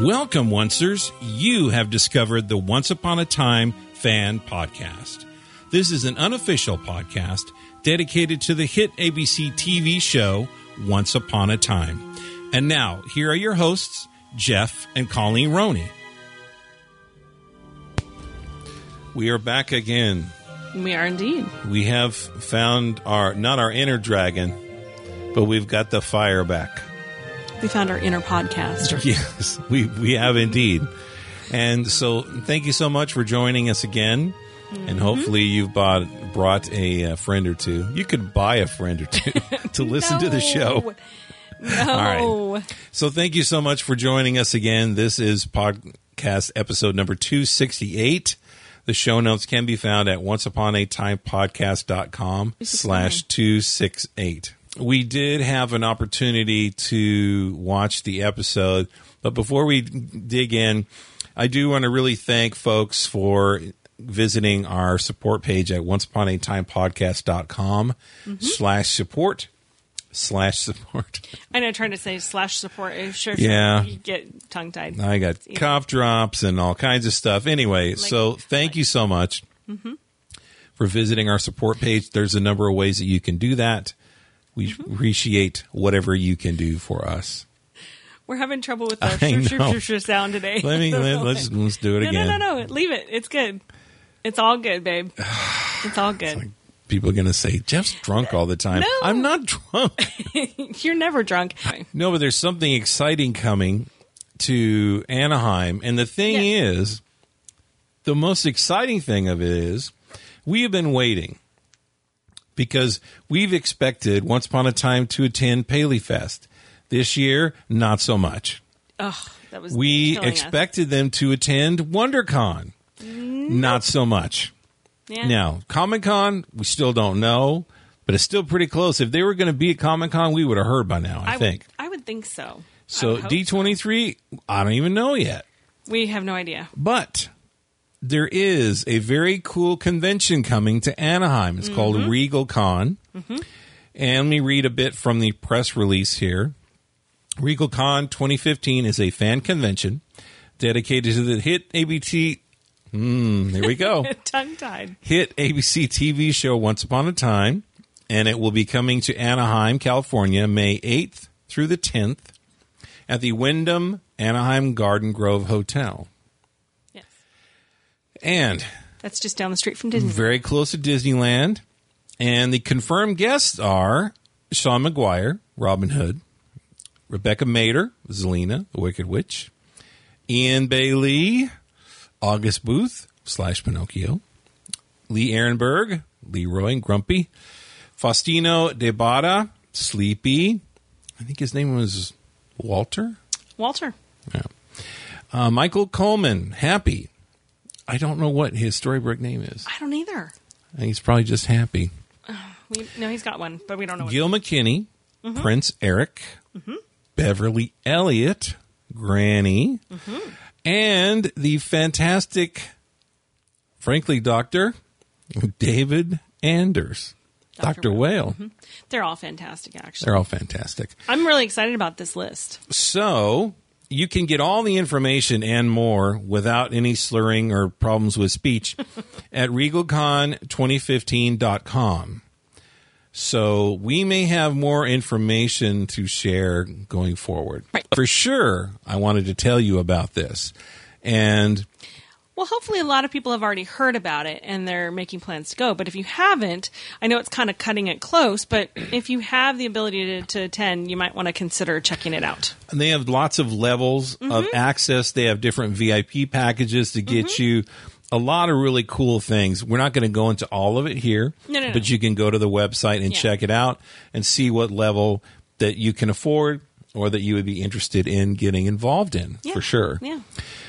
Welcome, Oncers. You have discovered the Once Upon a Time Fan Podcast. This is an unofficial podcast dedicated to the hit ABC TV show Once Upon a Time. And now, here are your hosts, Jeff and Colleen Roney. We are back again. We are indeed. We have found our, not our inner dragon, but we've got the fire back. We found our inner podcaster. Yes, we, we have indeed. And so, thank you so much for joining us again. And hopefully, you've bought, brought a, uh friend or two. You could buy a friend or two to listen to the show. No. right. So, thank you so much for joining us again. This is podcast episode number 268. The show notes can be found at onceuponatimepodcast.com slash 268. We did have an opportunity to watch the episode, but before we dig in, I do want to really thank folks for visiting our support page at onceuponatimepodcast.com mm-hmm. slash support slash support. I know, trying to say slash support. Sure, sure. Yeah. You get tongue tied. I got cough drops and all kinds of stuff. Anyway, so thank you so much mm-hmm. for visiting our support page. There's a number of ways that you can do that. We appreciate whatever you can do for us. We're having trouble with the I shoo, shoo, know. shoo, shoo sound today. Let me let, let's let's do it no, again. no, no, no. Leave it. It's good. It's all good, babe. It's all good. People are going to say Jeff's drunk all the time. No. I'm not drunk. You're never drunk. no, but there's something exciting coming to Anaheim, and the thing Yeah. is, the most exciting thing of it is, we have been waiting because we've expected once upon a time to attend Paley Fest. This year, not so much. Ugh, that was We killing us. expected them to attend WonderCon. Not so much. Yeah. Now, Comic Con, we still don't know, but it's still pretty close. If they were going to be at Comic Con, we would have heard by now, I, I think. Would, I would think so. So D23, I don't even know yet. We have no idea. But there is a very cool convention coming to Anaheim. It's called Regal Con. And let me read a bit from the press release here. Regal Con 2015 is a fan convention dedicated to the hit ABT. Hmm, there we go. Tongue tied. hit ABC TV show Once Upon a Time, and it will be coming to Anaheim, California, May 8th through the 10th at the Wyndham Anaheim Garden Grove Hotel. And That's just down the street from Disney. very close to Disneyland. And the confirmed guests are Sean Maguire, Robin Hood, Rebecca Mader, Zelena, the Wicked Witch, Eion Bailey, August Booth slash Pinocchio, Lee Arenberg, Leroy and Grumpy, Faustino Di Bauda, Sleepy. I think his name was Walter. Walter. Yeah. Uh, Michael Coleman, Happy. I don't know what his storybook name is. I don't either. I think he's probably just Happy. We, no, he's got one, but we don't know. What Gil McKinney, Mm-hmm. Prince Eric, Beverly Elliott, Granny, Mm-hmm. and the fantastic, frankly, Doctor David Anders, Dr. Doctor Whale. They're all fantastic, actually. They're all fantastic. I'm really excited about this list. So you can get all the information and more without any slurring or problems with speech at regalcon2015.com. So we may have more information to share going forward. Right. For sure, I wanted to tell you about this. And Well, hopefully, a lot of people have already heard about it and they're making plans to go. But if you haven't, I know it's kind of cutting it close, but if you have the ability to, to attend, you might want to consider checking it out. And they have lots of levels of Mm-hmm. access. They have different VIP packages to get Mm-hmm. you a lot of really cool things. We're not going to go into all of it here, No, no, no. but you can go to the website and Yeah. check it out and see what level that you can afford or that you would be interested in getting involved in Yeah. for sure. Yeah.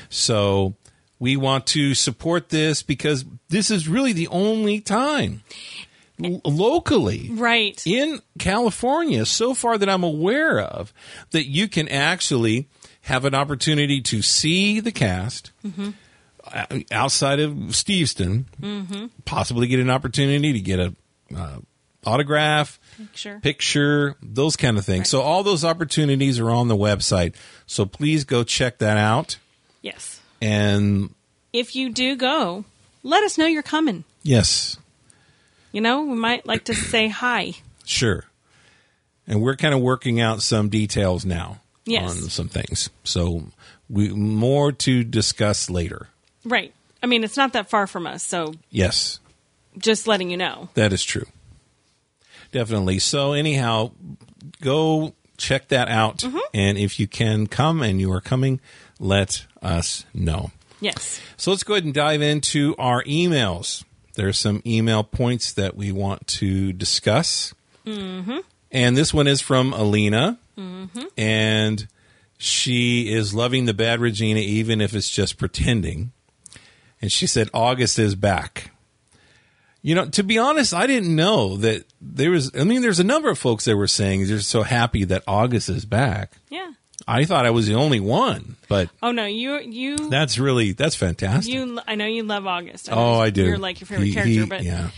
So we want to support this because this is really the only time locally Right. in California, so far that I'm aware of, that you can actually have an opportunity to see the cast Mm-hmm. outside of Steveston, possibly get an opportunity to get a uh, autograph, Picture. picture, those kind of things. So all those opportunities are on the website. So please go check that out. Yes. And If you do go, let us know you're coming. yes, You know, we might like to say hi. sure. And we're kind of working out some details now Yes. on some things. So we more to discuss later. Right. I mean, it's not that far from us, so Yes. just letting you know. That is true. Definitely. So, anyhow, go check that out. Mm-hmm. And if you can come and you are coming, let us know. Yes. So, let's go ahead and dive into our emails. There's some email points that we want to discuss. Mm-hmm. And this one is from Alina. Mm-hmm. And she is loving the bad Regina, even if it's just pretending. And she said, August is back. You know, to be honest, I didn't know that there was. I mean, there's a number of folks that were saying they're so happy that August is back. Yeah. I thought I was the only one, but Oh no, you you that's really that's fantastic. you. I know you love August. know oh, I do. You're like your favorite He- character, he- but yeah,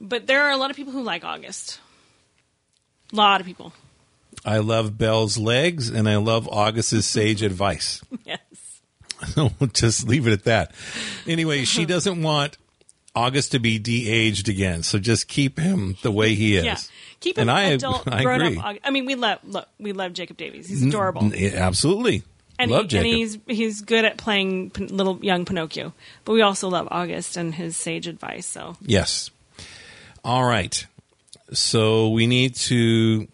but there are a lot of people who like August. A lot of people. I love Belle's legs, and I love August's sage advice. Yes. So we'll just leave it at that. Anyway, she doesn't want August to be de-aged again, so just keep him the way he is. Yeah. Keep him And I- adult, I grown agree. up. I mean, we love look, we love Jacob Davich. He's adorable. N- absolutely. and, love he, Jacob. and he's he's good at playing Pin- little young Pinocchio. But we also love August and his sage advice. So Yes. All right. So we need to.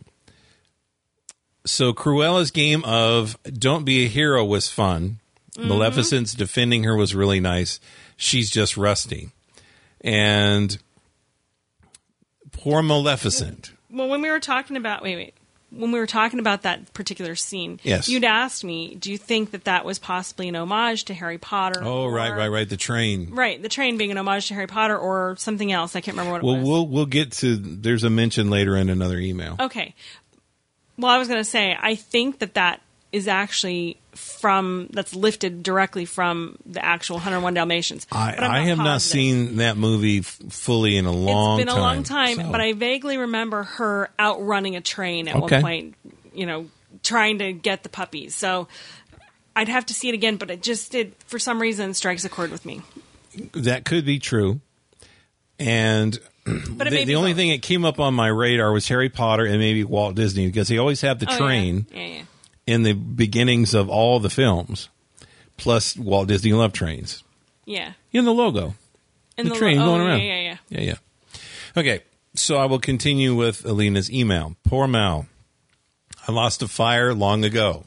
So Cruella's game of "Don't be a hero" was fun. Mm-hmm. Maleficent's defending her was really nice. She's just rusty, and poor Maleficent. well, when we were talking about wait wait. When we were talking about that particular scene, Yes. you'd asked me, "Do you think that that was possibly an homage to Harry Potter?" Oh, right, or- right, right. The train. right. The train being an homage to Harry Potter, or something else. I can't remember what it Well, was. we'll we'll get to. There's a mention later in another email. Okay. Well, I was going to say, I think that that is actually from that's lifted directly from the actual 101 Dalmatians. I, I have not seen that movie f- fully in a long It's been time. a long time, so- but I vaguely remember her outrunning a train at Okay. one point. You know, trying to get the puppies. So I'd have to see it again, but it just did for some reason strikes a chord with me. that could be true. And But the, the only both. thing that came up on my radar was Harry Potter and maybe Walt Disney because they always have the Oh, yeah. train Yeah, yeah. In the beginnings of all the films, plus Walt Disney Love Trains. Yeah. In the logo, And the, train oh, going yeah, around. Yeah, yeah, yeah, yeah. Okay, so I will continue with Alina's email. Poor Mal. I lost a fire long ago.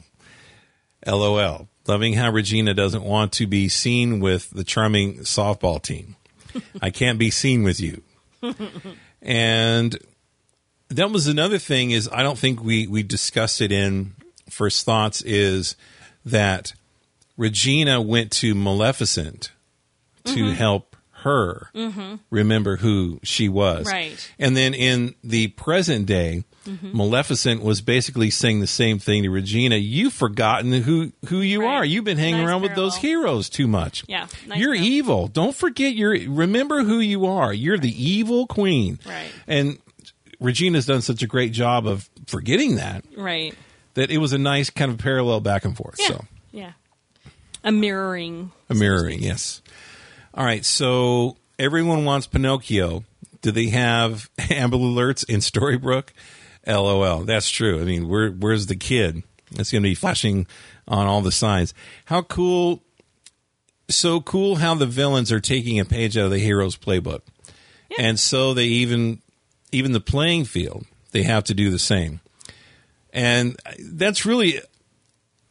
LOL. Loving how Regina doesn't want to be seen with the charming softball team. I can't be seen with you. and that was another thing is I don't think we we discussed it in first thoughts is that Regina went to Maleficent to mm-hmm. help her mm-hmm. remember who she was. Right. And then in the present day, mm-hmm. Maleficent was basically saying the same thing to Regina. You've forgotten who who you Right. are. You've been hanging Nice around with those heroes too much. Yeah, nice You're parallel. evil. Don't forget your remember who you are. You're the evil queen. Right. And Regina's done such a great job of forgetting that Right. That it was a nice kind of parallel back and forth. Yeah. So Yeah. A mirroring. a mirroring, yes. All right, so everyone wants Pinocchio. Do they have Amber Alerts in Storybrooke? LOL. That's true. I mean, where where's the kid? That's going to be flashing on all the signs. How cool! So cool how the villains are taking a page out of the hero's playbook, and so they even even the playing field they have to do the same. And that's really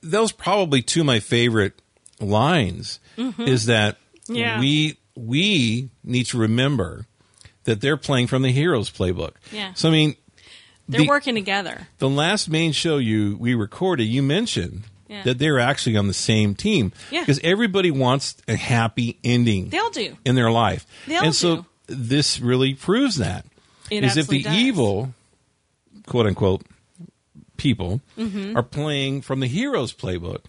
that was probably two of my favorite lines is that Mm-hmm. Yeah. we we need to remember that they're playing from the hero's playbook. Yeah. So I mean, They're the, working together. the last main show you we recorded, you mentioned Yeah. that they're actually on the same team Yeah. because everybody wants a happy ending They'll do. in their life, They all and so do. this really proves that It is if the does. evil, quote unquote, people Mm-hmm. are playing from the hero's playbook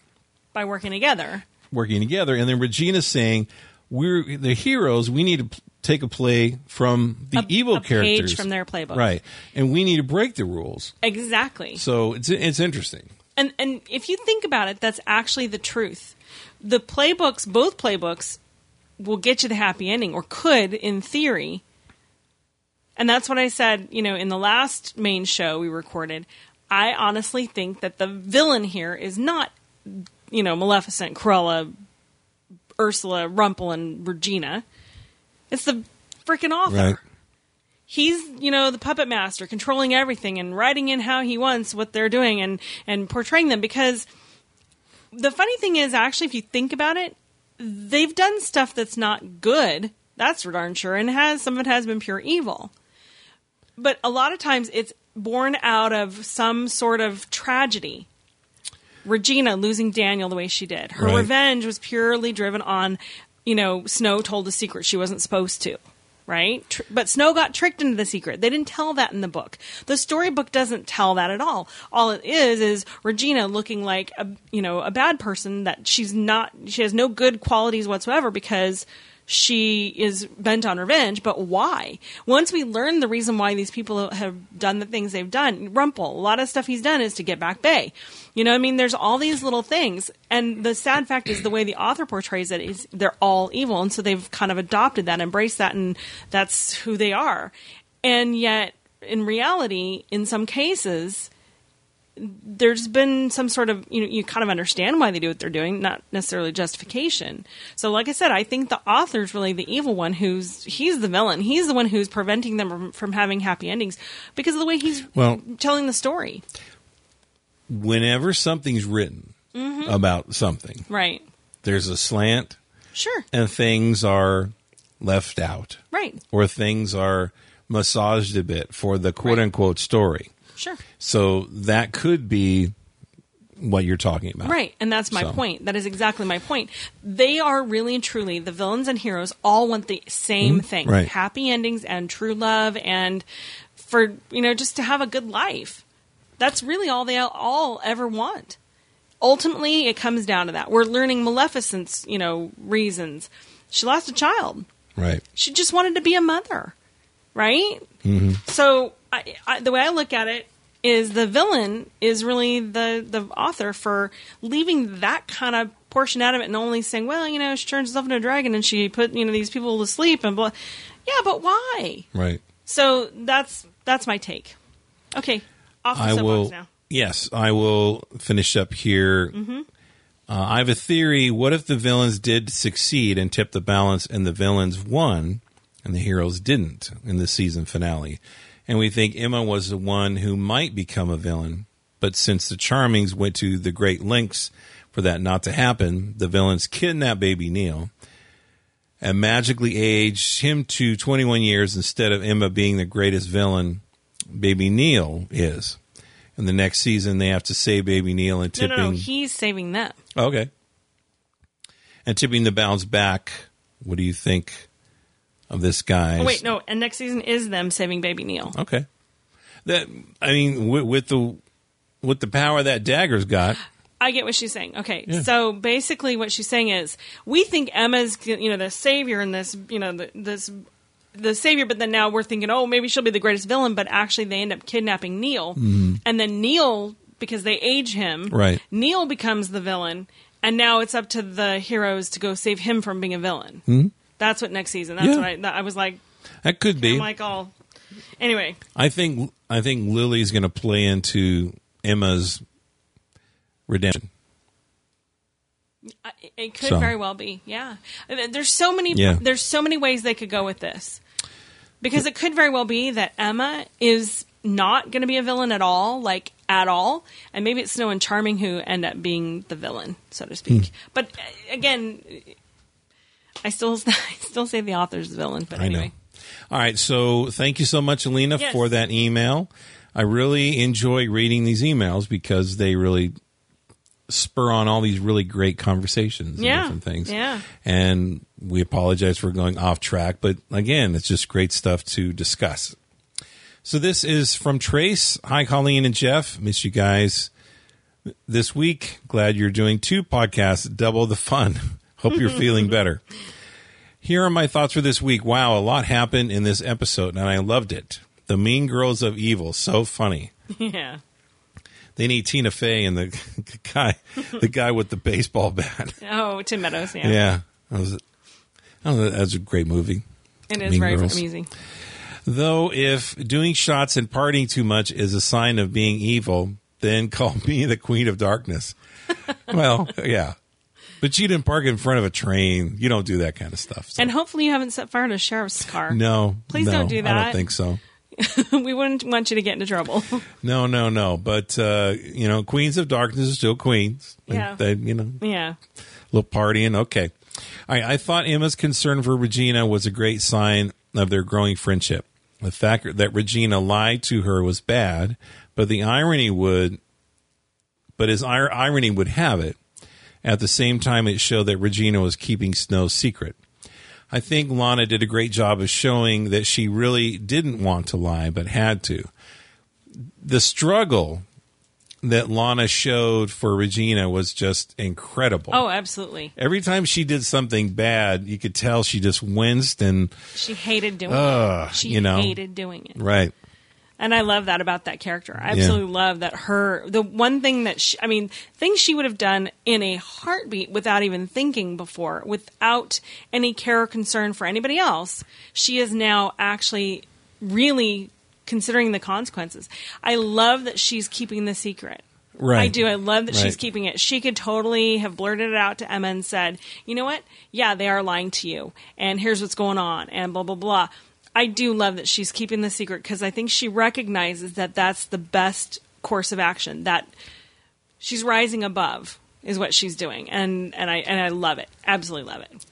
by working together. working together. And then Regina's saying, "We're the heroes. We need to take a play from the A- evil a characters from their playbook. right? And we need to break the rules. Exactly. So it's it's interesting. And and if you think about it, that's actually the truth. The playbooks, both playbooks, will get you the happy ending, or could in theory. And that's what I said, you know, in the last main show we recorded. I honestly think that the villain here is not, you know, Maleficent, Cruella, Ursula, Rumpel, and Regina. It's the freaking author Right. he's you know the puppet master controlling everything and writing in how he wants what they're doing and and portraying them because the funny thing is actually if you think about it they've done stuff that's not good that's for darn sure and has some of it has been pure evil but a lot of times it's born out of some sort of tragedy. Regina losing daniel the way she did. Her Right. revenge was purely driven on you know snow told a secret she wasn't supposed to right? Tr- but snow got tricked into the secret. They didn't tell that in the book. The storybook doesn't tell that at all. All it is is regina looking like a you know a bad person that she's not she has no good qualities whatsoever because she is bent on revenge, but why? Once we learn the reason why these people have done the things they've done, Rumpel, a lot of stuff he's done is to get back Bae. You know, I mean, there's all these little things, and the sad fact is the way the author portrays it is they're all evil, and so they've kind of adopted that, embraced that, and that's who they are. And yet, in reality, in some cases, there's been some sort of you know you kind of understand why they do what they're doing, not necessarily justification. So, like I said, I think the author's really the evil one. Who's he's the villain. He's the one who's preventing them from, from having happy endings because of the way he's Well- telling the story. Whenever something's written Mm-hmm. about something, Right. there's a slant, Sure. and things are left out, Right. or things are massaged a bit for the quote Right. unquote story. Sure. So that could be what you're talking about. Right, and that's my So- point. That is exactly my point. They are really and truly the villains and heroes all want the same thing: right. happy endings and true love, and for you know just to have a good life. That's really all they all ever want. Ultimately, it comes down to that. We're learning Maleficent's you know reasons. She lost a child. Right. She just wanted to be a mother, right? Mm-hmm. So I, I, the way I look at it is the villain is really the the author for leaving that kind of portion out of it and only saying, well, you know, she turns herself into a dragon and she put you know these people to sleep and blah. Yeah, but why? Right. So that's that's my take. Okay, off the I will. now. Yes, I will finish up here. Mm-hmm. Uh, I have a theory. What if the villains did succeed and tip the balance, and the villains won, and the heroes didn't in the season finale? And we think Emma was the one who might become a villain, but since the Charmings went to the great lengths for that not to happen, the villains kidnapped baby Neal and magically aged him to 21 years instead of Emma being the greatest villain baby Neal is. And the next season, they have to save baby Neal and No, tipping. no, no. He's saving them. okay. And tipping the balance back. What do you think of this guy? Oh, wait, no. And next season is them saving Baby Neal. Okay. That I mean, with, with the with the power that Dagger's got, I get what she's saying. Okay, Yeah. so basically, what she's saying is, we think Emma's, you know, the savior in this, you know, the, this, the savior, but then now we're thinking, oh, maybe she'll be the greatest villain, but actually they end up kidnapping Neal, and then Neal, because they age him, Mm-hmm. Right. Neal becomes the villain, and now it's up to the heroes to go save him from being a villain. That's what next season. That's Yeah. what I. That, I was like, that could be. I'm like, all. Anyway, I think I think Lily's going to play into Emma's redemption. It could So. very well be, yeah. There's so many. Yeah. There's so many ways they could go with this, because it could very well be that Emma is not going to be a villain at all, like at all, and maybe it's Snow and Charming who end up being the villain, so to speak. Hmm. But uh, again, I still, I still say the author's the villain. But I know. anyway, All right, so thank you so much, Alina, Yes. for that email. I really enjoy reading these emails because they really spur on all these really great conversations and Yeah, different things. yeah. And we apologize for going off track, but again, it's just great stuff to discuss. So this is from Trace. Hi, Colleen and Jeff. Miss you guys this week. Glad you're doing two podcasts, double the fun. Hope you're feeling better. Here are my thoughts for this week. Wow, a lot happened in this episode, and I loved it. The Mean Girls of Evil, so funny. Yeah. They need Tina Fey and the guy, the guy with the baseball bat. Oh, Tim Meadows. Yeah. Yeah, that was, that was, a great movie. It is Mean very Girls. amusing. Though, if doing shots and partying too much is a sign of being evil, then call me the Queen of Darkness. well, yeah. But you didn't park in front of a train. You don't do that kind of stuff. so- And hopefully you haven't set fire to a sheriff's car. no. Please no, don't do that. I don't think so. we wouldn't want you to get into trouble. No, no, no. But, uh, you know, Queens of Darkness are still queens. And Yeah. They, you know, yeah. A little partying. Okay. I, I thought Emma's concern for Regina was a great sign of their growing friendship. The fact that Regina lied to her was bad, but the irony would, but as ir- irony would have it, at the same time it showed that Regina was keeping Snow's secret. I think Lana did a great job of showing that she really didn't want to lie, but had to. The struggle that Lana showed for Regina was just incredible. Oh, absolutely. Every time she did something bad, you could tell she just winced and She hated doing Ugh, it. She you know. hated doing it. right. And I love that about that character. I absolutely love that her, the one thing that she, I mean, things she would have done in a heartbeat without even thinking before, without any care or concern for anybody else, she is now actually really considering the consequences. I love that she's keeping the secret. Right. I do. I love that Right. she's keeping it. She could totally have blurted it out to Emma and said, you know what? Yeah, they are lying to you. And here's what's going on. And blah, blah, blah. I do love that she's keeping the secret because I think she recognizes that that's the best course of action. That she's rising above is what she's doing. And, and I, and I love it. Absolutely love it.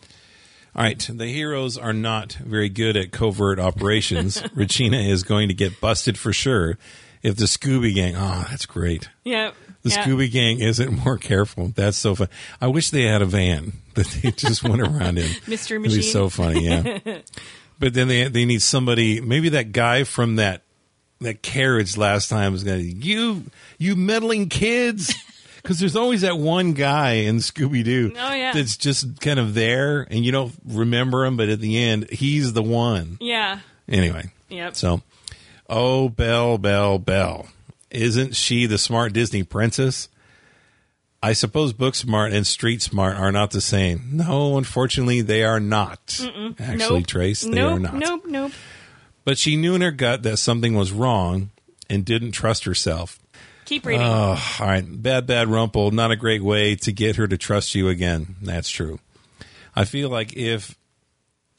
All right. The heroes are not very good at covert operations. Regina is going to get busted for sure if the Scooby Gang. Oh, that's great. Yeah. The yeah. Scooby Gang isn't more careful. That's so fun. I wish they had a van that they just went around in. Mystery It'd be so funny, yeah. but then they they need somebody. Maybe that guy from that that carriage last time was going to you you meddling kids. Because there's always that one guy in Scooby Doo Oh, yeah. that's just kind of there, and you don't remember him, but at the end, he's the one. Yeah. Anyway, Yep. so, oh, Belle, Belle, Belle. Isn't she the smart Disney princess? I suppose book smart and street smart are not the same. No, unfortunately, they are not. Actually, Nope. Trace, they nope, are not. Nope. Nope. But she knew in her gut that something was wrong and didn't trust herself. Keep reading. Oh, all right. Bad, bad Rumple. Not a great way to get her to trust you again. That's true. I feel like if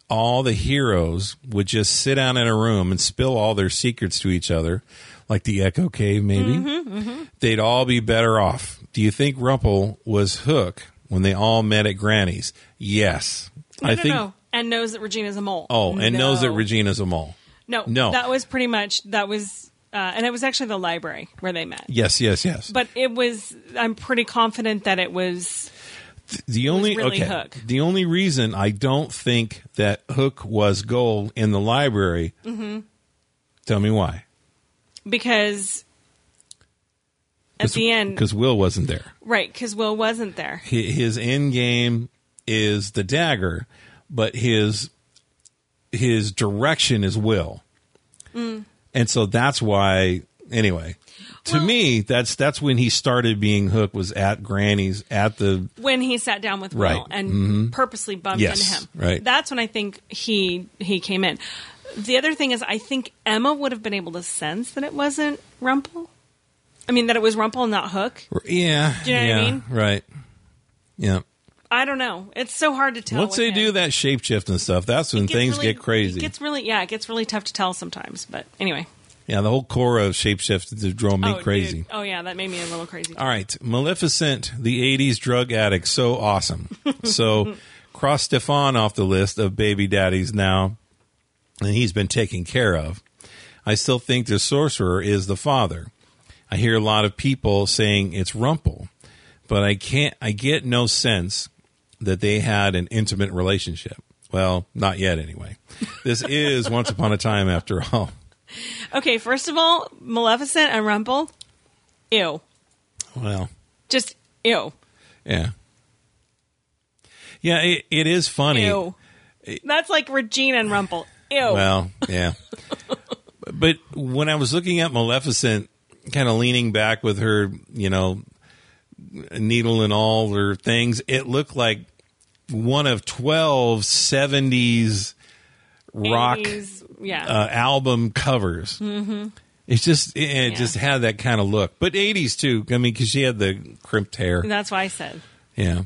all the heroes would just sit down in a room and spill all their secrets to each other, like the Echo Cave, maybe, Mm-hmm, they'd all be better off. Do you think Rumpel was Hook when they all met at Granny's? Yes. no, I no, think. no. And knows that Regina's a mole. Oh, and knows that Regina's a mole. No, No. That was pretty much that was, uh, and it was actually the library where they met. Yes, yes, yes. But it was. I'm pretty confident that it was. The only really okay. Hook. The only reason I don't think that Hook was gold in the library. Mm-hmm. Tell me why. because at the end, because Will wasn't there. right? Because Will wasn't there. His end game is the dagger, but his his direction is Will, Mm. and so that's why. Anyway, to Well- me, that's that's when he started being Hook. Was at Granny's at the When he sat down with Will Right. Mm-hmm. and purposely bumped Yes, into him, right. That's when I think he he came in. The other thing is, I think Emma would have been able to sense that it wasn't Rumple. I mean, that it was Rumple not Hook. yeah. Do you know what I yeah, mean? Right. Yeah. I don't know. It's so hard to tell. Once they him. do that shapeshift and stuff, that's when things really- get crazy. It gets really, yeah, it gets really tough to tell sometimes. But anyway, yeah, the whole core of shapeshift is drove me oh, crazy. dude. Oh yeah, that made me a little crazy. All right, Maleficent, the '80s drug addict, so awesome. so cross Stefan off the list of baby daddies now, and he's been taken care of. I still think the sorcerer is the father. I hear a lot of people saying it's Rumple, but I can't. I get no sense that they had an intimate relationship. Well, not yet, anyway. This is Once Upon a Time, after all. Okay, first of all, Maleficent and Rumple, ew, Well, just ew, yeah, yeah. It, it is funny. ew. That's like Regina and Rumple. Ew. Well, yeah. but when I was looking at Maleficent, kind of leaning back with her, you know, needle and all her things, it looked like one of 12 70s rock 80s, yeah. uh, album covers. Mm-hmm. It's just, it, it Yeah. just had that kind of look. But 80s too. I mean, because she had the crimped hair. That's why I said. Yeah.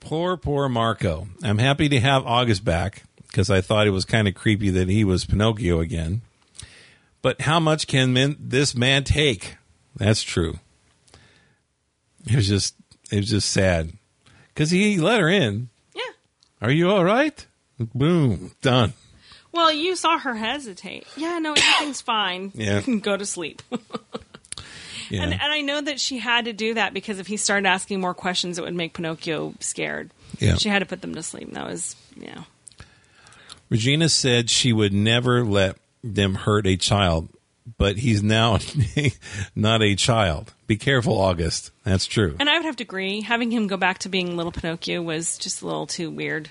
Poor, poor Marco. I'm happy to have August back because I thought it was kind of creepy that he was Pinocchio again. But how much can men, this man take? That's true. It was just, it was just sad because he let her in. Yeah. Are you all right? Boom, done. Well, you saw her hesitate. Yeah, no, everything's fine. Yeah. Go to sleep. Yeah. And, and I know that she had to do that because if he started asking more questions, it would make Pinocchio scared. Yeah. She had to put them to sleep. That was, yeah. Regina said she would never let them hurt a child, but he's now not a child. Be careful, August. That's true. And I would have to agree. Having him go back to being little Pinocchio was just a little too weird.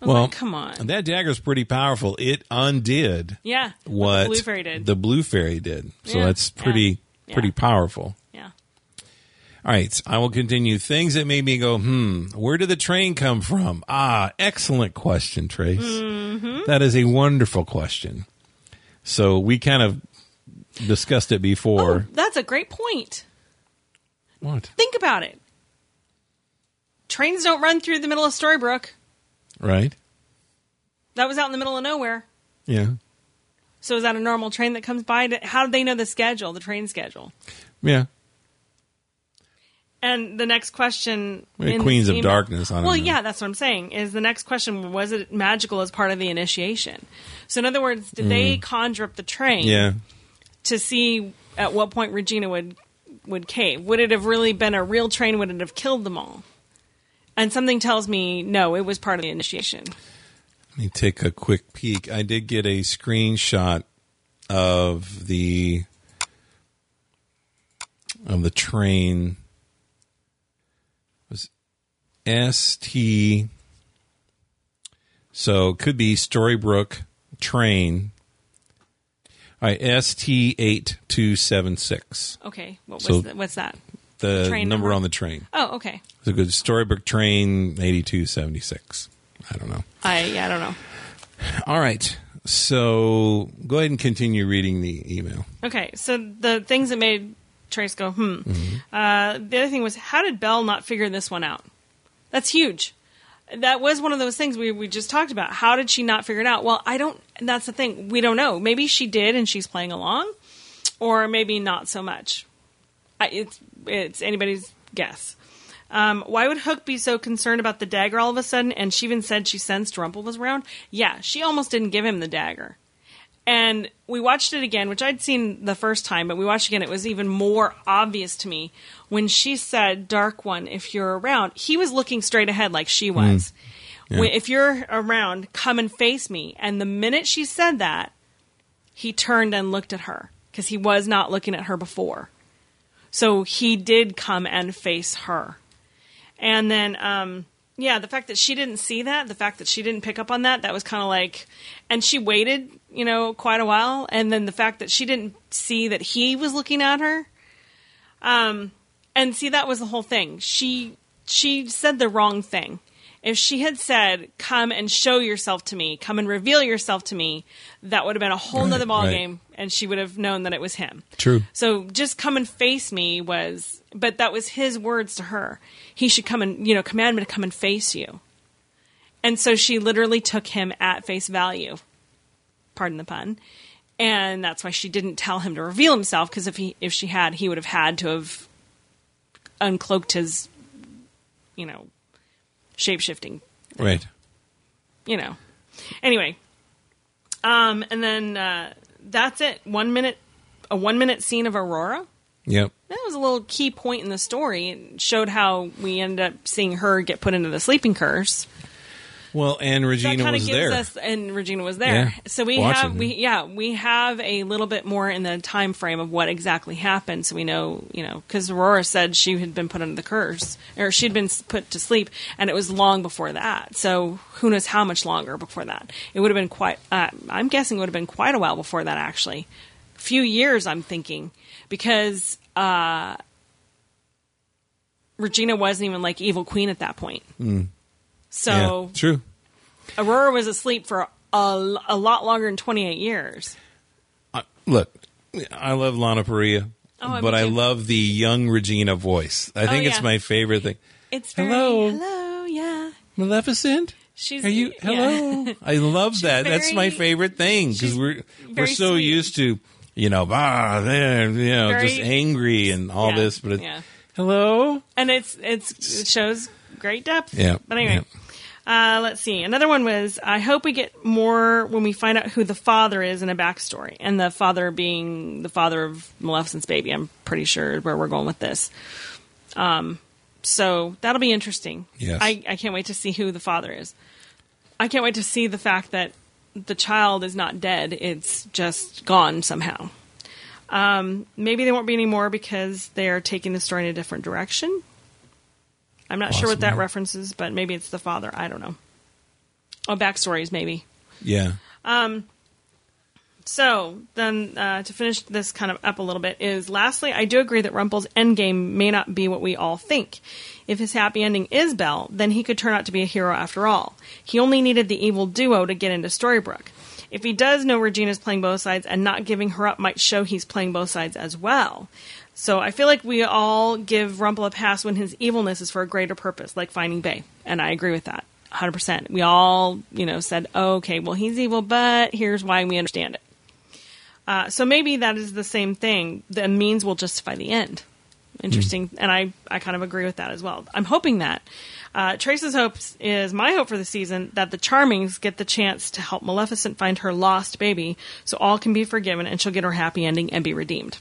Well, like, come on. That dagger's pretty powerful. It undid Yeah. what the Blue Fairy did. the blue fairy did. So Yeah, that's pretty yeah, yeah. pretty powerful. yeah. All right, I will continue. Things that made me go, hmm, where did the train come from? Ah, excellent question, Trace. Mm-hmm. That is a wonderful question. So we kind of discussed it before. Oh, that's a great point. What? Think about it. Trains don't run through the middle of Storybrooke. Right? That was out in the middle of nowhere. Yeah. So is that a normal train that comes by? To, how do they know the schedule, the train schedule? Yeah. And the next question, Queens of Darkness, well, know. yeah, that's what I'm saying. Is the next question was it magical as part of the initiation? So in other words, did they conjure up the train Mm. Yeah. to see at what point Regina would would cave? Would it have really been a real train? Would it have killed them all? And something tells me no, it was part of the initiation. Let me take a quick peek. I did get a screenshot of the of the train. Was ST so it could be Storybrooke train. All right, ST eight two seven six. Okay, what was So- that? what's that? The Train number number? on the train. Oh, okay. It's a good Storybrooke train eighty two seventy six. I don't know. I yeah, I don't know. All right. So go ahead and continue reading the email. Okay, so the things that made Trace go, hmm. Mm-hmm. Uh, the other thing was, how did Belle not figure this one out? That's huge. That was one of those things we, we just talked about. How did she not figure it out? Well, I don't, that's the thing. We don't know. Maybe she did and she's playing along, or maybe not so much. I, it's, it's anybody's guess. Um, why would Hook be so concerned about the dagger all of a sudden? And she even said she sensed Rumple was around. Yeah, she almost didn't give him the dagger. And we watched it again, which I'd seen the first time, but we watched again. It was even more obvious to me when she said, Dark One, if you're around. He was looking straight ahead like she was. When- If you're around, come and face me. And the minute she said that, he turned and looked at her because he was not looking at her before. So he did come and face her. And then, um, yeah, the fact that she didn't see that, the fact that she didn't pick up on that, that was kind of like, and she waited, you know, quite a while. And then the fact that she didn't see that he was looking at her. Um, and see, that was the whole thing. She, she said the wrong thing. If she had said, come and show yourself to me, come and reveal yourself to me, that would have been a whole Right, nother ball right. game and she would have known that it was him. True. So just come and face me was, but that was his words to her. He should come and, you know, command me to come and face you. And so she literally took him at face value. Pardon the pun. And that's why she didn't tell him to reveal himself because if he if she had, he would have had to have uncloaked his, you know, shape shifting Right. you know. Anyway, um, and then uh, that's it. One minute, a one minute scene of Aurora. Yep. That was a little key point in the story. It showed how we ended up seeing her get put into the sleeping curse. Well, and that Regina kind of was gives there. us and Regina was there. Yeah, so we watching. have we yeah, we have a little bit more in the time frame of what exactly happened so we know, you know, cuz Aurora said she had been put under the curse or she'd been put to sleep and it was long before that. So who knows how much longer before that. It would have been quite uh, I'm guessing it would have been quite a while before that actually. Few years I'm thinking because uh Regina wasn't even like evil queen at that point. So yeah, true. Aurora was asleep for a, a lot longer than 28 years. Uh, look, I love Lana Parrilla, Oh, but I love the young Regina voice. I think it's yeah. my favorite thing. It's very, Hello. hello, yeah. Maleficent? She's Are you yeah. hello? I love that. That's my favorite thing because we're we're so sweet. used to you know ah there you know Very- just angry and all Yeah, this, but it's, yeah. hello. And it's it's it shows great depth. Yeah, But anyway, uh, let's see. Another one was I hope we get more when we find out who the father is in a backstory, and the father being the father of Maleficent's baby. I'm pretty sure where we're going with this. Um, so that'll be interesting. Yes. I, I can't wait to see who the father is. I can't wait to see the fact that the child is not dead; it's just gone somehow. Um, maybe there won't be any more because they are taking the story in a different direction. I'm not sure what that Possibly. references, but maybe it's the father. I don't know. Oh, backstories, maybe. Yeah, Um, So then, uh, to finish this kind of up a little bit, is lastly, I do agree that Rumpel's endgame may not be what we all think. If his happy ending is Belle, then he could turn out to be a hero after all. He only needed the evil duo to get into Storybrooke. If he does know Regina's playing both sides, and not giving her up might show he's playing both sides as well. So I feel like we all give Rumpel a pass when his evilness is for a greater purpose, like finding Bae, and I agree with that. 100%. We all, you know, said, oh, okay, well, he's evil, but here's why we understand it. Uh, so maybe that is the same thing. The means will justify the end. Interesting, and I, I kind of agree with that as well. I'm hoping that. Uh, Trace's hopes is my hope for the season that the Charmings get the chance to help Maleficent find her lost baby, so all can be forgiven and she'll get her happy ending and be redeemed.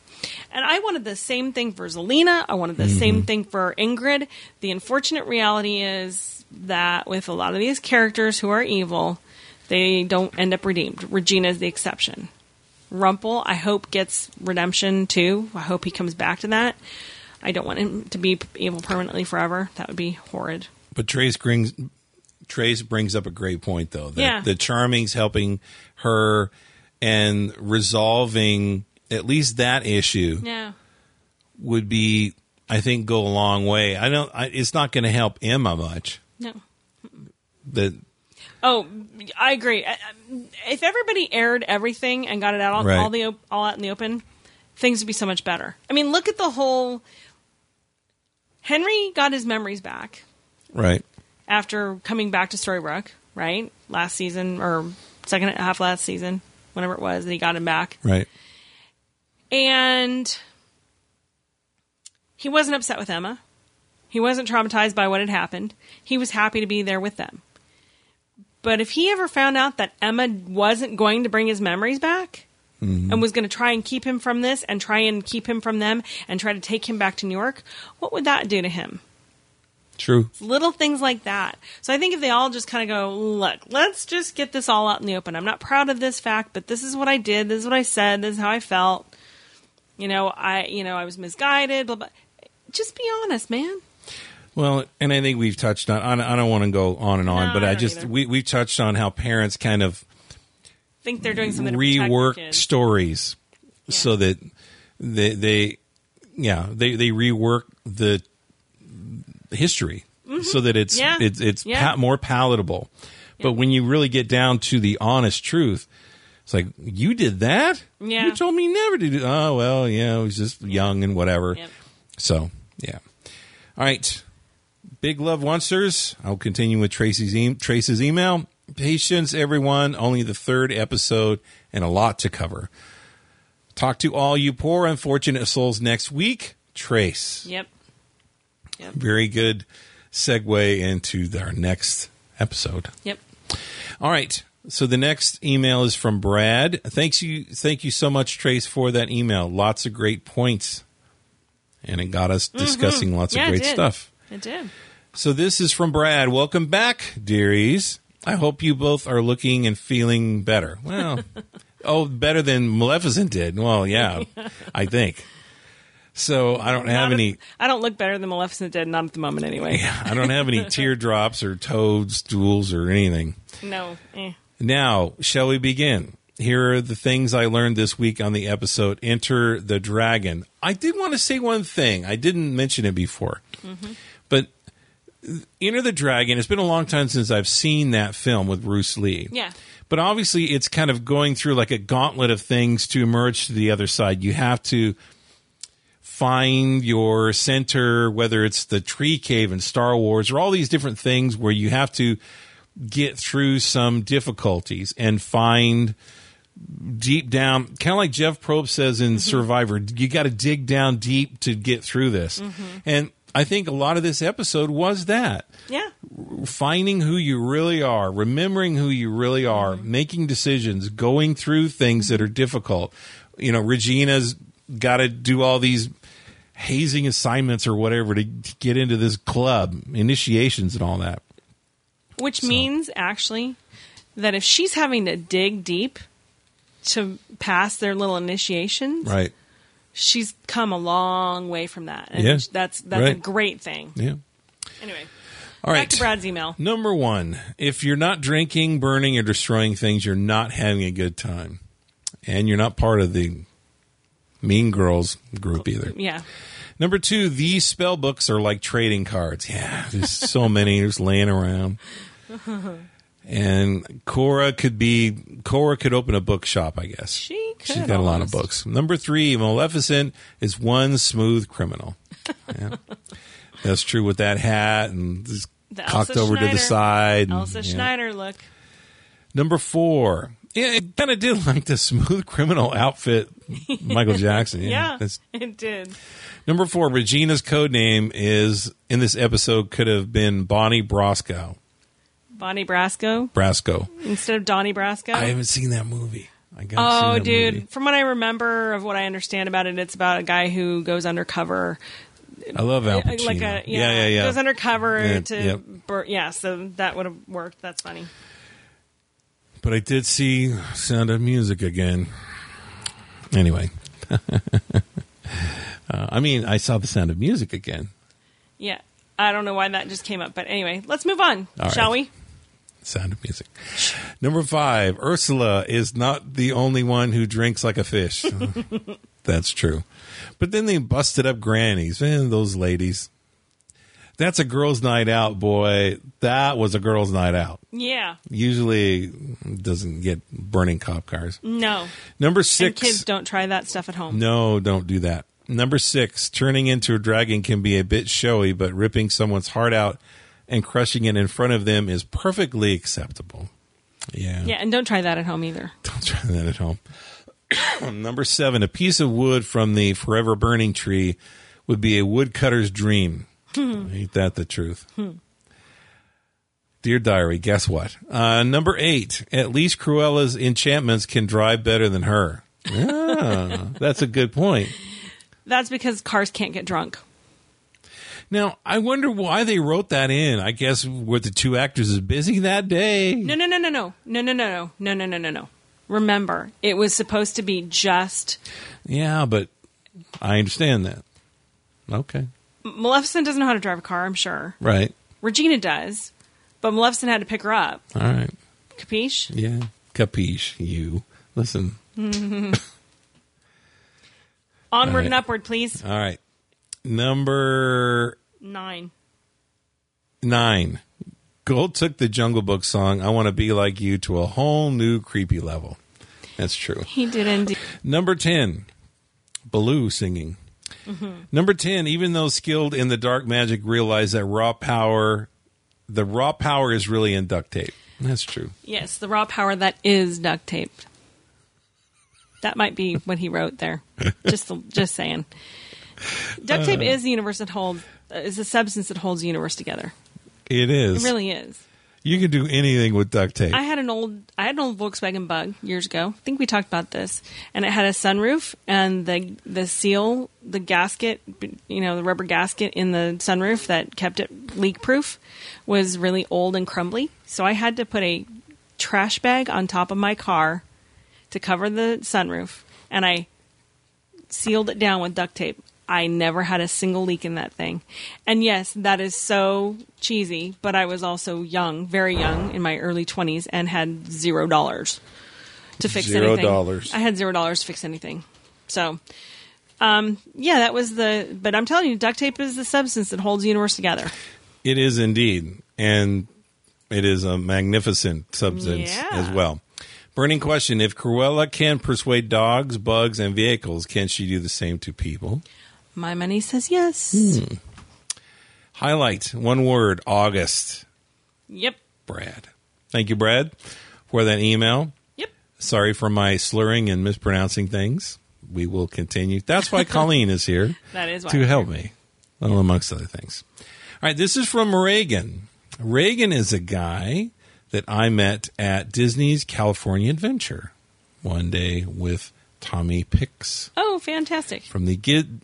And I wanted the same thing for Zelena. I wanted the same thing for Ingrid. The unfortunate reality is that with a lot of these characters who are evil, they don't end up redeemed. Regina is the exception. Rumple, I hope gets redemption too. I hope he comes back to that. I don't want him to be evil permanently forever. That would be horrid. But Trace brings Trace brings up a great point though. That Yeah. the Charming's helping her and resolving at least that issue Yeah. would be, I think, go a long way. I don't. I, it's not going to help Emma much. No. That Oh, I agree. If everybody aired everything and got it out all, Right. all the all out in the open, things would be so much better. I mean, look at the whole. Henry got his memories back right. after coming back to Storybrooke, right? Last season or second half last season, whenever it was, that he got him back. Right. And he wasn't upset with Emma. He wasn't traumatized by what had happened. He was happy to be there with them. But if he ever found out that Emma wasn't going to bring his memories back mm-hmm. and was going to try and keep him from this and try and keep him from them and try to take him back to New York, what would that do to him? True. little things like that. So I think if they all just kind of go, look, let's just get this all out in the open. I'm not proud of this fact, but this is what I did. This is what I said. This is how I felt. You know, I, you know, I was misguided. Blah blah. Just be honest, man. Well, and I think we've touched on. I don't- I don't want to go on and on, No, but I I just either. we we've touched on how parents kind of Think they're doing something to rework stories so that they they yeah they they rework the history so that it's Mm-hmm. Yeah. it's it's Yeah. pa- more palatable. But when you really get down to the honest truth, it's like you did that. Yeah. you told me never to do. Oh well, yeah, I was just young and whatever. Yep. So yeah. All right. Big love Oncers. I'll continue with Tracy's e- Trace's email. Patience, everyone. Only the third episode and a lot to cover. Talk to all you poor, unfortunate souls next week. Trace. Yep. Yep. Very good segue into our next episode. Yep. All right. So the next email is from Brad. Thanks you thank you so much, Trace, for that email. Lots of great points. And it got us discussing lots Mm-hmm. Yeah, of great did. stuff. It did. So this is from Brad. Welcome back, dearies. I hope you both are looking and feeling better. Well, oh, better than Maleficent did. Well, yeah, I think. So I don't have Not any. I don't look better than Maleficent did, not at the moment anyway. Yeah, I don't have any teardrops or toads, toadstools or anything. No. Eh. Now, shall we begin? Here are the things I learned this week on the episode Enter the Dragon. I did want to say one thing. I didn't mention it before. But Enter the Dragon, it's been a long time since I've seen that film with Bruce Lee. Yeah. But obviously, it's kind of going through like a gauntlet of things to emerge to the other side. You have to find your center, whether it's the tree cave in Star Wars or all these different things where you have to get through some difficulties and find deep down, kind of like Jeff Probst says in mm-hmm. Survivor, you got to dig down deep to get through this. Mm-hmm. And I think a lot of this episode was that Yeah. finding who you really are, remembering who you really are, mm-hmm. making decisions, going through things that are difficult. You know, Regina's got to do all these hazing assignments or whatever to, to get into this club, initiations and all that. Which means actually that if she's having to dig deep to pass their little initiations, Right. she's come a long way from that. And Yeah. that's that's a great thing. Yeah. Anyway, All back to Brad's email. Number one, if you're not drinking, burning, or destroying things, you're not having a good time. And you're not part of the Mean Girls group either. Yeah. Number two, these spell books are like trading cards. Yeah, there's so many just laying around. And Cora could be Cora could open a bookshop, I guess. She could She's got a lot of books. Number three, Maleficent is one smooth criminal. Yeah. That's true with that hat and just The cocked Elsa over to the side. and- Elsa yeah. Schneider look. Number four. Yeah, it kind of did like the smooth criminal outfit, Michael Jackson. Yeah, Yeah, that's it did. Number four, Regina's code name is in this episode could have been Bonnie Brasco. Bonnie Brasco Brasco. instead of Donnie Brasco. I haven't seen that movie. I got. Oh, see that dude! movie. From what I remember of what I understand about it, it's about a guy who goes undercover, I love Al uh, Pacino. like a yeah, yeah, yeah. goes undercover Yeah, to, yep. bur- yeah. So that would have worked. That's funny. But I did see Sound of Music again. Anyway, uh, I mean, I saw the Sound of Music again. Yeah, I don't know why that just came up, but anyway, let's move on, All shall right. we? Sound of Music. Number five, Ursula is not the only one who drinks like a fish. That's true. But then they busted up grannies. and those ladies. That's a girls' night out, boy. That was a girls' night out. Yeah, Usually doesn't get burning cop cars. no, Number and six. kids don't try that stuff at home. No, don't do that. Number six, turning into a dragon can be a bit showy, but ripping someone's heart out and crushing it in front of them is perfectly acceptable. Yeah. Yeah, and don't try that at home either. Don't try that at home. Number seven, a piece of wood from the forever burning tree would be a woodcutter's dream. Ain't that the truth? Dear Diary, guess what? Uh, number eight, at least Cruella's enchantments can drive better than her. Ah, that's a good point. That's because cars can't get drunk. Now, I wonder why they wrote that in. I guess were the two actors is busy that day? No, no, no, no, no, no, no, no, no, no, no, no, no, no. Remember, it was supposed to be just Yeah, but I understand that. Okay. Maleficent doesn't know how to drive a car. I'm sure Right. Regina does, but Maleficent had to pick her up. All right. Capiche? Yeah. Capiche, you. Listen. Onward right. and upward, please. All right. Number Nine. nine. Gold took the Jungle Book song, I Want to Be Like You, to a whole new creepy level. That's true. He did indeed. Number 10, Baloo singing. Number 10, even those skilled in the dark magic realize that raw power, the raw power is really in duct tape. That's true. Yes, the raw power that is duct taped. That might be what he wrote there. just, just saying. Duct tape is the universe that holds. Uh, is the substance that holds the universe together. It is. It really is. You can do anything with duct tape. I had an old I had an old Volkswagen Bug years ago. I think we talked about this, and it had a sunroof, and the the seal, the gasket, you know, the rubber gasket in the sunroof that kept it leak proof, was really old and crumbly. So I had to put a trash bag on top of my car to cover the sunroof, and I sealed it down with duct tape. I never had a single leak in that thing. And yes, that is so cheesy, but I was also young, very young, in my early 20s, and had zero dollars to fix Zero anything. dollars. I had zero dollars to fix anything. So, um, yeah, that was the. But I'm telling you, duct tape is the substance that holds the universe together. It is indeed. And it is a magnificent substance Yeah. as well. Burning question If Cruella can persuade dogs, bugs, and vehicles, can she do the same to people? My money says yes. Hmm. Highlight one word August. Yep. Brad. Thank you, Brad, for that email. Yep. Sorry for my slurring and mispronouncing things. We will continue. That's why Colleen is here. That is why to I'm help me, well, amongst other things. All right, this is from Reagan. Reagan is a guy that I met at Disney's California Adventure one day with Tommy Pix Oh, fantastic. from the Gid,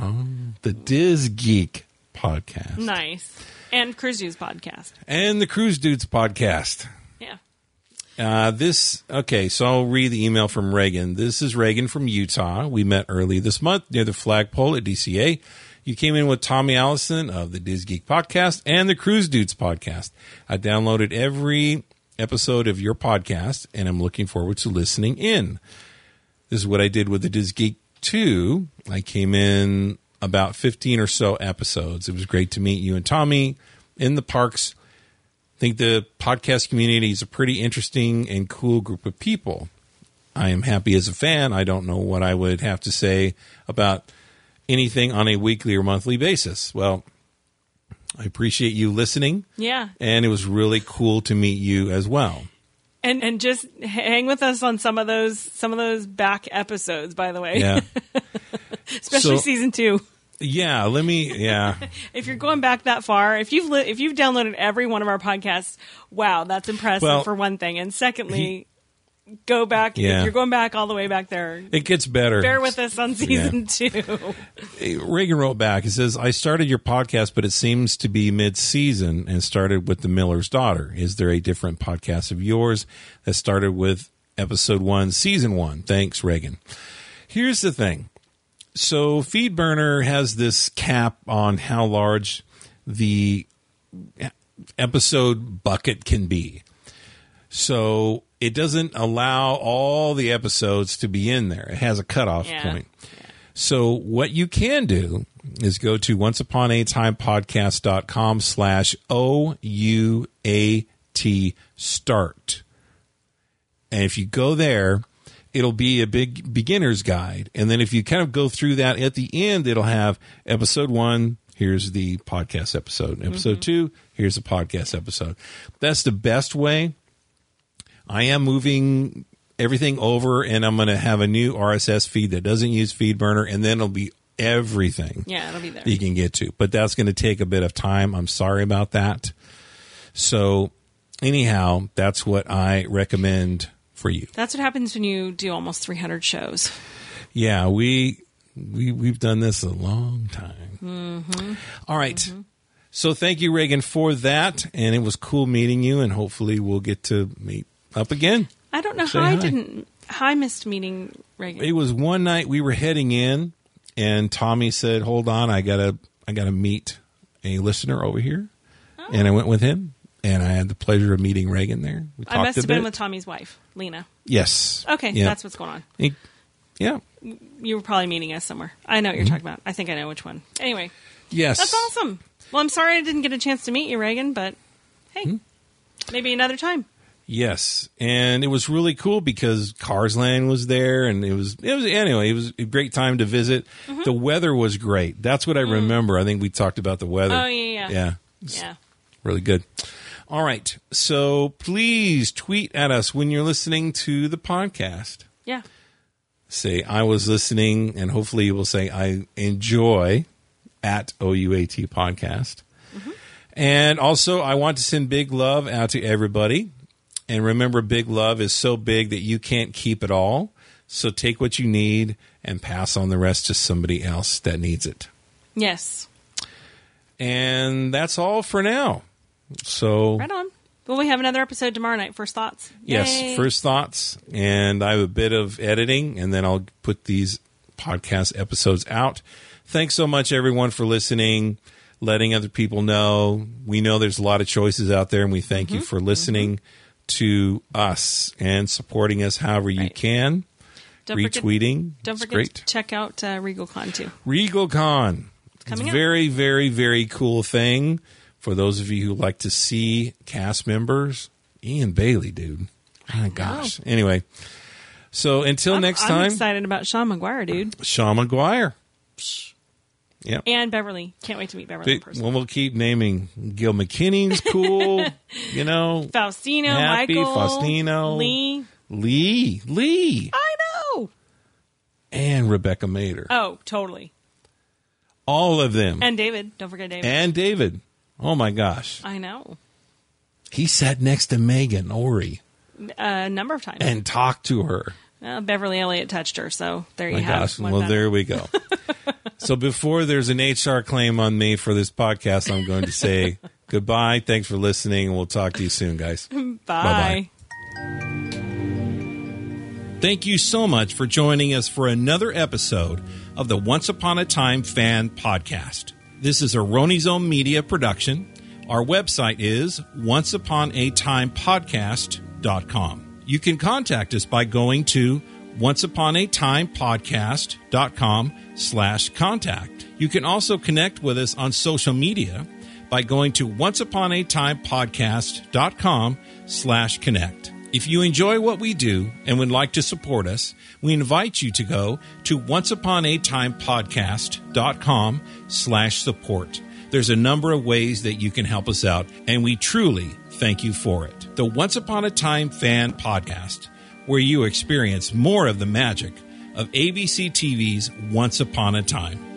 oh, the Diz Geek podcast Nice. And Cruise Dudes podcast. and the Cruise Dudes podcast. Yeah. Uh, this okay, so I'll read the email from Reagan. This is Reagan from Utah. We met early this month near the flagpole at DCA. You came in with Tommy Allison of the Diz Geek podcast and the Cruise Dudes podcast. I downloaded every episode of your podcast, and I'm looking forward to listening in. This is what I did with the Diz Geek 2. I came in about 15 or so episodes. It was great to meet you and Tommy in the parks. I think the podcast community is a pretty interesting and cool group of people. I am happy as a fan. I don't know what I would have to say about anything on a weekly or monthly basis. Well, I appreciate you listening, Yeah. and it was really cool to meet you as well. And and just hang with us on some of those some of those back episodes, by the way. Yeah. Especially So- season two. yeah, let me yeah. If you're going back that far, if you've li- if you've downloaded every one of our podcasts, wow, that's impressive Well, for one thing. And secondly, go back Yeah. if you're going back all the way back there. It gets better. Bear with us on season two. Reagan wrote back. He says, I started your podcast, but it seems to be mid season and started with The Miller's Daughter. Is there a different podcast of yours that started with episode one, season one? Thanks, Reagan. Here's the thing. So, Feedburner has this cap on how large the episode bucket can be. So, it doesn't allow all the episodes to be in there. It has a cutoff Yeah. point. So what you can do is go to onceuponatimepodcast.com slash O-U-A-T start. And if you go there, it'll be a big beginner's guide. And then if you kind of go through that at the end, it'll have episode one, here's the podcast episode. Episode mm-hmm. two, here's the podcast episode. That's the best way. I am moving everything over and I'm going to have a new RSS feed that doesn't use FeedBurner and then it'll be everything Yeah, it'll be there. you can get to. But that's going to take a bit of time. I'm sorry about that. So, anyhow, that's what I recommend for you. That's what happens when you do almost 300 shows. Yeah, we we we've done this a long time. Mm-hmm. All right. Mm-hmm. So thank you, Reagan, for that, and it was cool meeting you, and hopefully we'll get to meet up again. I don't know Say how I didn't. How I missed meeting Reagan. It was one night we were heading in, and Tommy said, "Hold on, I gotta I gotta meet a listener over here," and I went with him, and I had the pleasure of meeting Reagan there. We I must have been with Tommy's wife, Lena. yes. Okay, Yeah. that's what's going on. He- yeah. You were probably meeting us somewhere. I know what you're Mm-hmm. talking about. I think I know which one. Anyway, Yes. that's awesome. Well, I'm sorry I didn't get a chance to meet you, Reagan, but hey, Hmm? maybe another time. Yes, and it was really cool because Cars Land was there, and it was it was anyway. It was a great time to visit. Mm-hmm. The weather was great. That's what I remember. I think we talked about the weather. Mm. Oh, yeah, yeah. yeah, Yeah. really good. All right, so please tweet at us when you're listening to the podcast. Yeah. Say I was listening, and hopefully you will say I enjoy at OUAT podcast. And also, I want to send big love out to everybody. And remember, big love is so big that you can't keep it all. So take what you need and pass on the rest to somebody else that needs it. Yes. And that's all for now. So, Right on. Well, we have another episode tomorrow night. First thoughts. yes, first thoughts. And I have a bit of editing, and then I'll put these podcast episodes out. Thanks so much, everyone, for listening, letting other people know. We know there's a lot of choices out there, and we thank Mm-hmm. you for listening to us and supporting us however you Right. can. Don't forget- retweeting. Don't It's forget great. to check out uh, RegalCon too. RegalCon. It's coming a up. very, very, very cool thing for those of you who like to see cast members. Eion Bailey, dude. My gosh. Anyway, so until I'm- next I'm time, excited about Sean Maguire, dude, Sean Maguire. Yeah. and Beverly. Can't wait to meet Beverly in Well, we'll keep naming Gil McKinney's cool. you know, Faustino, Happy, Michael, Faustino. Lee. Lee, Lee, I know. and Rebecca Mader. Oh, totally. All of them. And David. Don't forget David. and David. Oh my gosh. I know. He sat next to Meghan Ory A number of times. and talked to her. Uh, Beverly Elliott touched her, so there you My have. gosh. Well, better. there we go. so before there's an HR claim on me for this podcast, I'm going to say goodbye. Thanks for listening. and We'll talk to you soon, guys. Bye. Bye-bye. Thank you so much for joining us for another episode of the Once Upon a Time Fan Podcast. This is a Zone Media production. Our website is onceuponatimepodcast.com. You can contact us by going to once upon a time podcast.com slash contact. You can also connect with us on social media by going to once upon a time podcast.com slash connect. If you enjoy what we do and would like to support us, we invite you to go to onceuponatimepodcast.com slash support. There's a number of ways that you can help us out, and we truly thank you for it. The Once Upon a Time Fan Podcast where you experience more of the magic of ABC TV's Once Upon a Time.